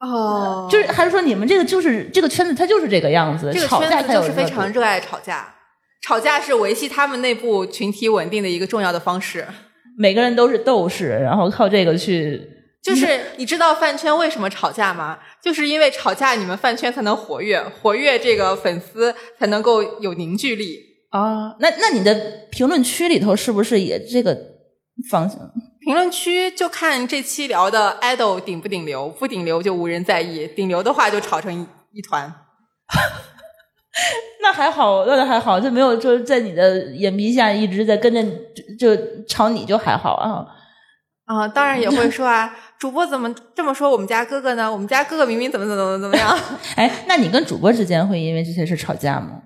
哦，就是还是说你们这个就是这个圈子，它就是这个样子。这个圈子就是非常热爱吵架，吵架是维系他们内部群体稳定的一个重要的方式。每个人都是斗士，然后靠这个去。就是你知道饭圈为什么吵架吗？就是因为吵架，你们饭圈才能活跃，活跃这个粉丝才能够有凝聚力啊。那那你的评论区里头是不是也这个方向？评论区就看这期聊的 idol 顶不顶流，不顶流就无人在意，顶流的话就吵成一团。那还好，那还好，就没有就是在你的眼皮下一直在跟着就吵你就还好啊。啊，当然也会说啊。主播怎么这么说我们家哥哥呢？我们家哥哥明明怎么怎么怎么样？哎，那你跟主播之间会因为这些事吵架吗？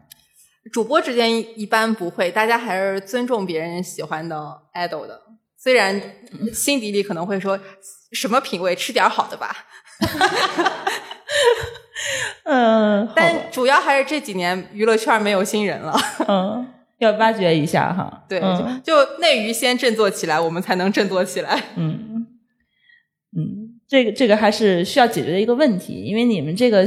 主播之间一般不会，大家还是尊重别人喜欢的 idol 的。虽然心底里可能会说什么品味，吃点好的吧。嗯，但主要还是这几年娱乐圈没有新人了。嗯，要挖掘一下哈。对，就内娱先振作起来，我们才能振作起来。嗯。嗯，这个这个还是需要解决的一个问题，因为你们这个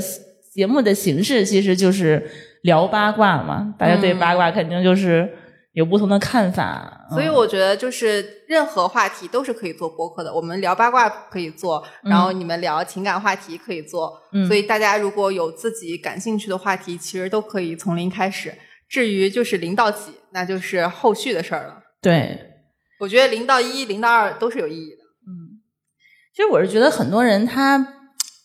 节目的形式其实就是聊八卦嘛，大家对八卦肯定就是有不同的看法。所以我觉得就是任何话题都是可以做播客的，我们聊八卦可以做，然后你们聊情感话题可以做。所以大家如果有自己感兴趣的话题，其实都可以从零开始。至于就是零到几，那就是后续的事儿了。对，我觉得零到一、零到二都是有意义的。嗯其实我是觉得很多人他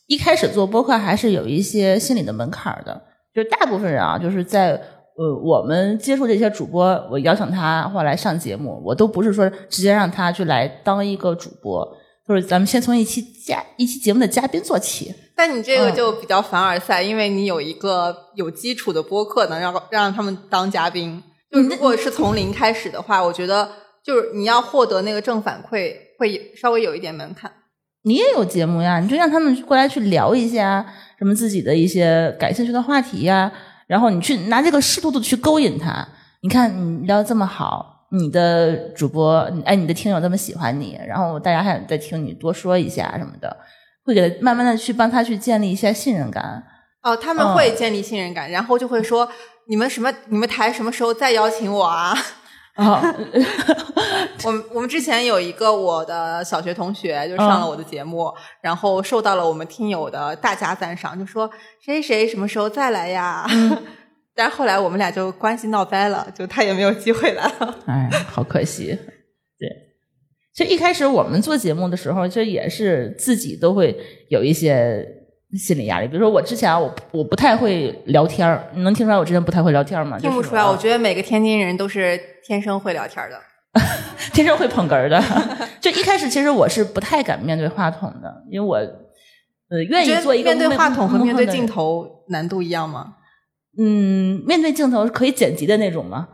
一开始做播客还是有一些心理的门槛的，就大部分人啊，就是在呃我们接触这些主播，我邀请他或来上节目，我都不是说直接让他去来当一个主播，就是咱们先从一期嘉一期节目的嘉宾做起。但你这个就比较凡尔赛，因为你有一个有基础的播客，能让让他们当嘉宾。就如果是从零开始的话，我觉得就是你要获得那个正反馈，会稍微有一点门槛。你也有节目呀，你就让他们过来去聊一下什么自己的一些感兴趣的话题呀，然后你去拿这个适度的去勾引他。你看你聊这么好，你的主播哎，你的听友这么喜欢你，然后大家还在听你多说一下什么的，会给他慢慢的去帮他去建立一些信任感。哦，他们会建立信任感，然后就会说你们什么你们台什么时候再邀请我啊？啊，我们我们之前有一个我的小学同学就上了我的节目，然后受到了我们听友的大加赞赏，就说谁谁什么时候再来呀？但是后来我们俩就关系闹掰了，就他也没有机会来了。哎，好可惜。对，其实一开始我们做节目的时候，这也是自己都会有一些心理压力。比如说我之前啊我我不太会聊天儿，你能听出来我之前不太会聊天儿吗？听不出来，我觉得每个天津人都是天生会聊天的。天生会捧哏儿的。就一开始其实我是不太敢面对话筒的，因为我呃愿意做一个面对话筒和面对镜。头难度一样吗？嗯，面对镜头是可以剪辑的那种吗？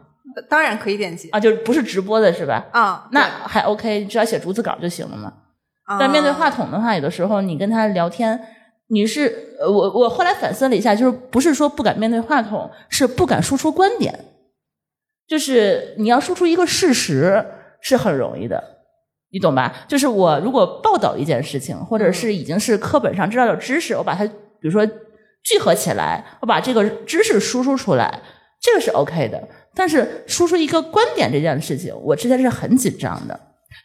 当然可以点击啊，就是不是直播的是吧？啊。那还 OK，只要写逐字稿就行了嘛。啊但面对话筒的话，有的时候你跟他聊天，你是呃，我我后来反思了一下，就是不是说不敢面对话筒，是不敢输出观点。就是你要输出一个事实是很容易的，你懂吧？就是我如果报道一件事情，或者是已经是课本上知道的知识，我把它比如说聚合起来，我把这个知识输出出来，这个是 OK 的。但是输出一个观点这件事情，我之前是很紧张的，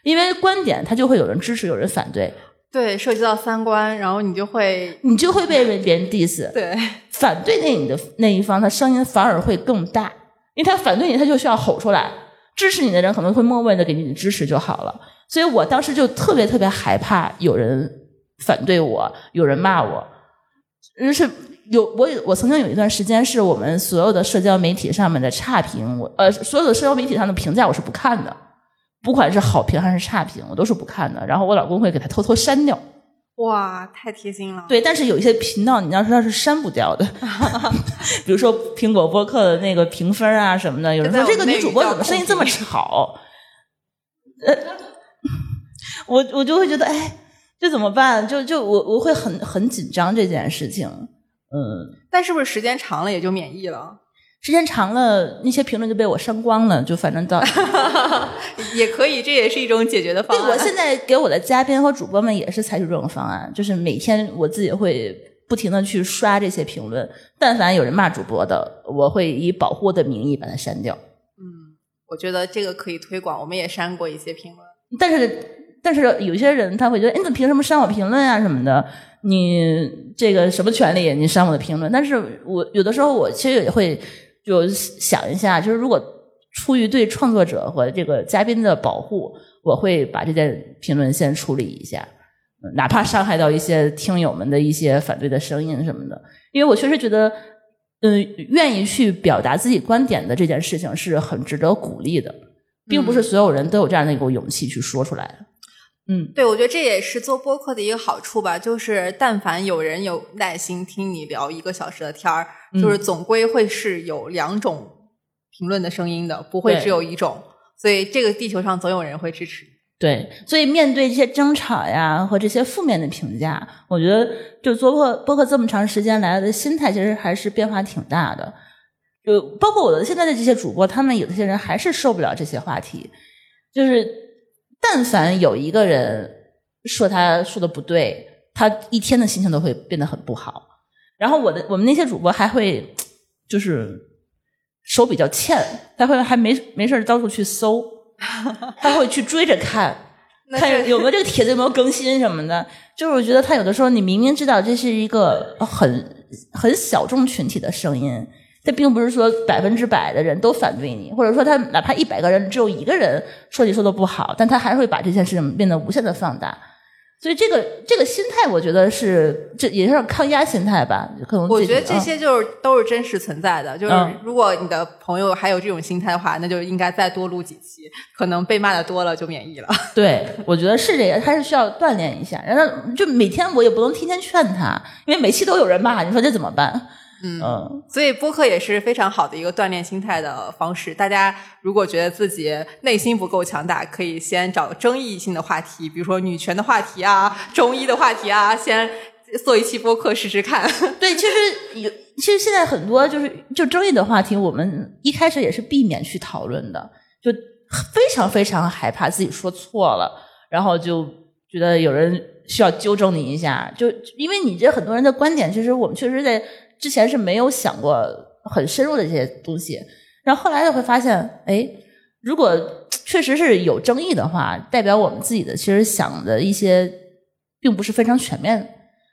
因为观点它就会有人支持，有人反对，对涉及到三观，然后你就会你就会被别人 diss。对。反对那你的那一方，他声音反而会更大，因为他反对你，他就需要吼出来；支持你的人可能会默默的给你支持就好了。所以我当时就特别特别害怕有人反对我，有人骂我，就是有我有我曾经有一段时间是我们所有的社交媒体上面的差评，我呃所有的社交媒体上的评价我是不看的，不管是好评还是差评，我都是不看的。然后我老公会给他偷偷删掉。哇，太贴心了。对，但是有一些频道你要知道是删不掉的，比如说苹果播客的那个评分啊什么的，有人说这个女主播怎么声音这么吵？呃，我我就会觉得，哎，这怎么办？就就我我会很很紧张这件事情，嗯，但是不是时间长了也就免疫了？时间长了那些评论就被我删光了，就反正到 也可以，这也是一种解决的方对，案。我现在给我的嘉宾和主播们也是采取这种方案，就是每天我自己会不停的去刷这些评论，但凡有人骂主播的，我会以保护的名义把它删掉。嗯我觉得这个可以推广，我们也删过一些评论。但是，但是有些人他会觉得，哎，你怎么凭什么删我评论啊什么的？你这个什么权利？你删我的评论？但是我有的时候我其实也会就想一下，就是如果出于对创作者和这个嘉宾的保护，我会把这件评论先处理一下，嗯哪怕伤害到一些听友们的一些反对的声音什么的，因为我确实觉得。嗯，愿意去表达自己观点的这件事情是很值得鼓励的，并不是所有人都有这样的一个勇气去说出来的。嗯，对，我觉得这也是做播客的一个好处吧，就是但凡有人有耐心听你聊一个小时的天儿，嗯就是总归会是有两种评论的声音的，不会只有一种。所以这个地球上总有人会支持。对，所以面对这些争吵呀和这些负面的评价，我觉得就做播播客这么长时间来的心态，其实还是变化挺大的。就包括我的现在的这些主播，他们有些人还是受不了这些话题，就是但凡有一个人说他说的不对，他一天的心情都会变得很不好。然后我的我们那些主播还会就是手比较欠，他会还没没事到处去搜，他会去追着看。看有没有这个帖子有没有更新什么的，就是我觉得他有的时候你明明知道这是一个很很小众群体的声音，这并不是说百分之百的人都反对你，或者说他哪怕一百个人只有一个人说你说的不好，但他还会把这件事情变得无限的放大。所以这个这个心态，我觉得是这也是抗压心态吧，可能我觉得这些就是都是真实存在的，就是嗯如果你的朋友还有这种心态的话，那就应该再多录几期，可能被骂的多了就免疫了。对，我觉得是这个，他是需要锻炼一下。然后就每天我也不能天天劝他，因为每期都有人骂，你说这怎么办？嗯嗯，所以播客也是非常好的一个锻炼心态的方式。大家如果觉得自己内心不够强大，可以先找争议性的话题，比如说女权的话题啊、中医的话题啊，先做一期播客试试看。对，其实有，其实现在很多就是就争议的话题，我们一开始也是避免去讨论的，就非常非常害怕自己说错了，然后就觉得有人需要纠正你一下，就因为你这很多人的观点，其实我们确实在之前是没有想过很深入的这些东西，然后后来就会发现，哎，如果确实是有争议的话，代表我们自己的其实想的一些并不是非常全面。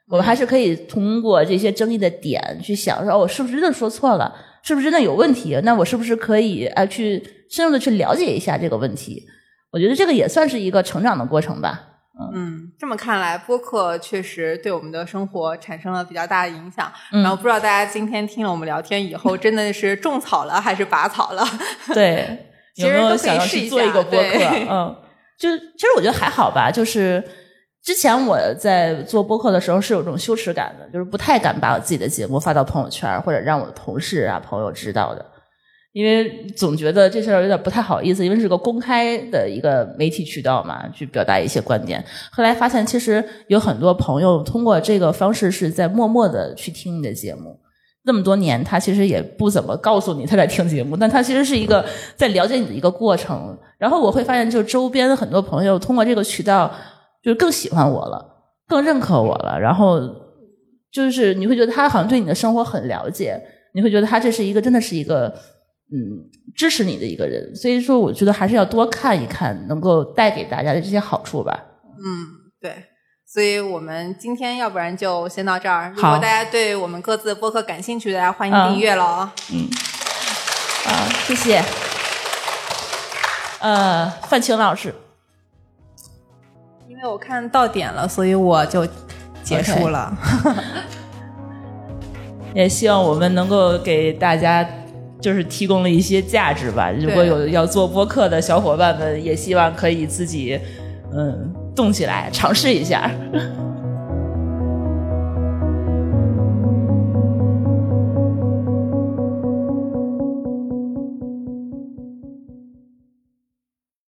我们还是可以通过这些争议的点去想说，哦，我是不是真的说错了？是不是真的有问题？那我是不是可以啊去深入的去了解一下这个问题？我觉得这个也算是一个成长的过程吧。嗯，这么看来，播客确实对我们的生活产生了比较大的影响。嗯然后不知道大家今天听了我们聊天以后，真的是种草了还是拔草了？对，其实都可以试一去做一下个播客？嗯，就其实我觉得还好吧，就是之前我在做播客的时候是有种羞耻感的，就是不太敢把我自己的节目发到朋友圈或者让我的同事啊朋友知道的。因为总觉得这事儿有点不太好意思，因为是个公开的一个媒体渠道嘛，去表达一些观点。后来发现，其实有很多朋友通过这个方式是在默默的去听你的节目。那么多年，他其实也不怎么告诉你他在听节目，但他其实是一个在了解你的一个过程。然后我会发现，就周边的很多朋友通过这个渠道，就更喜欢我了，更认可我了。然后就是你会觉得他好像对你的生活很了解，你会觉得他这是一个真的是一个嗯支持你的一个人。所以说，我觉得还是要多看一看，能够带给大家的这些好处吧。嗯，对。所以我们今天要不然就先到这儿。如果大家对我们各自的播客感兴趣，大家欢迎嗯订阅了哦。啊，谢谢。呃，范晴老师，因为我看到点了，所以我就结束了。也希望我们能够给大家就是提供了一些价值吧。如果有要做播客的小伙伴们，也希望可以自己嗯动起来，尝试一下。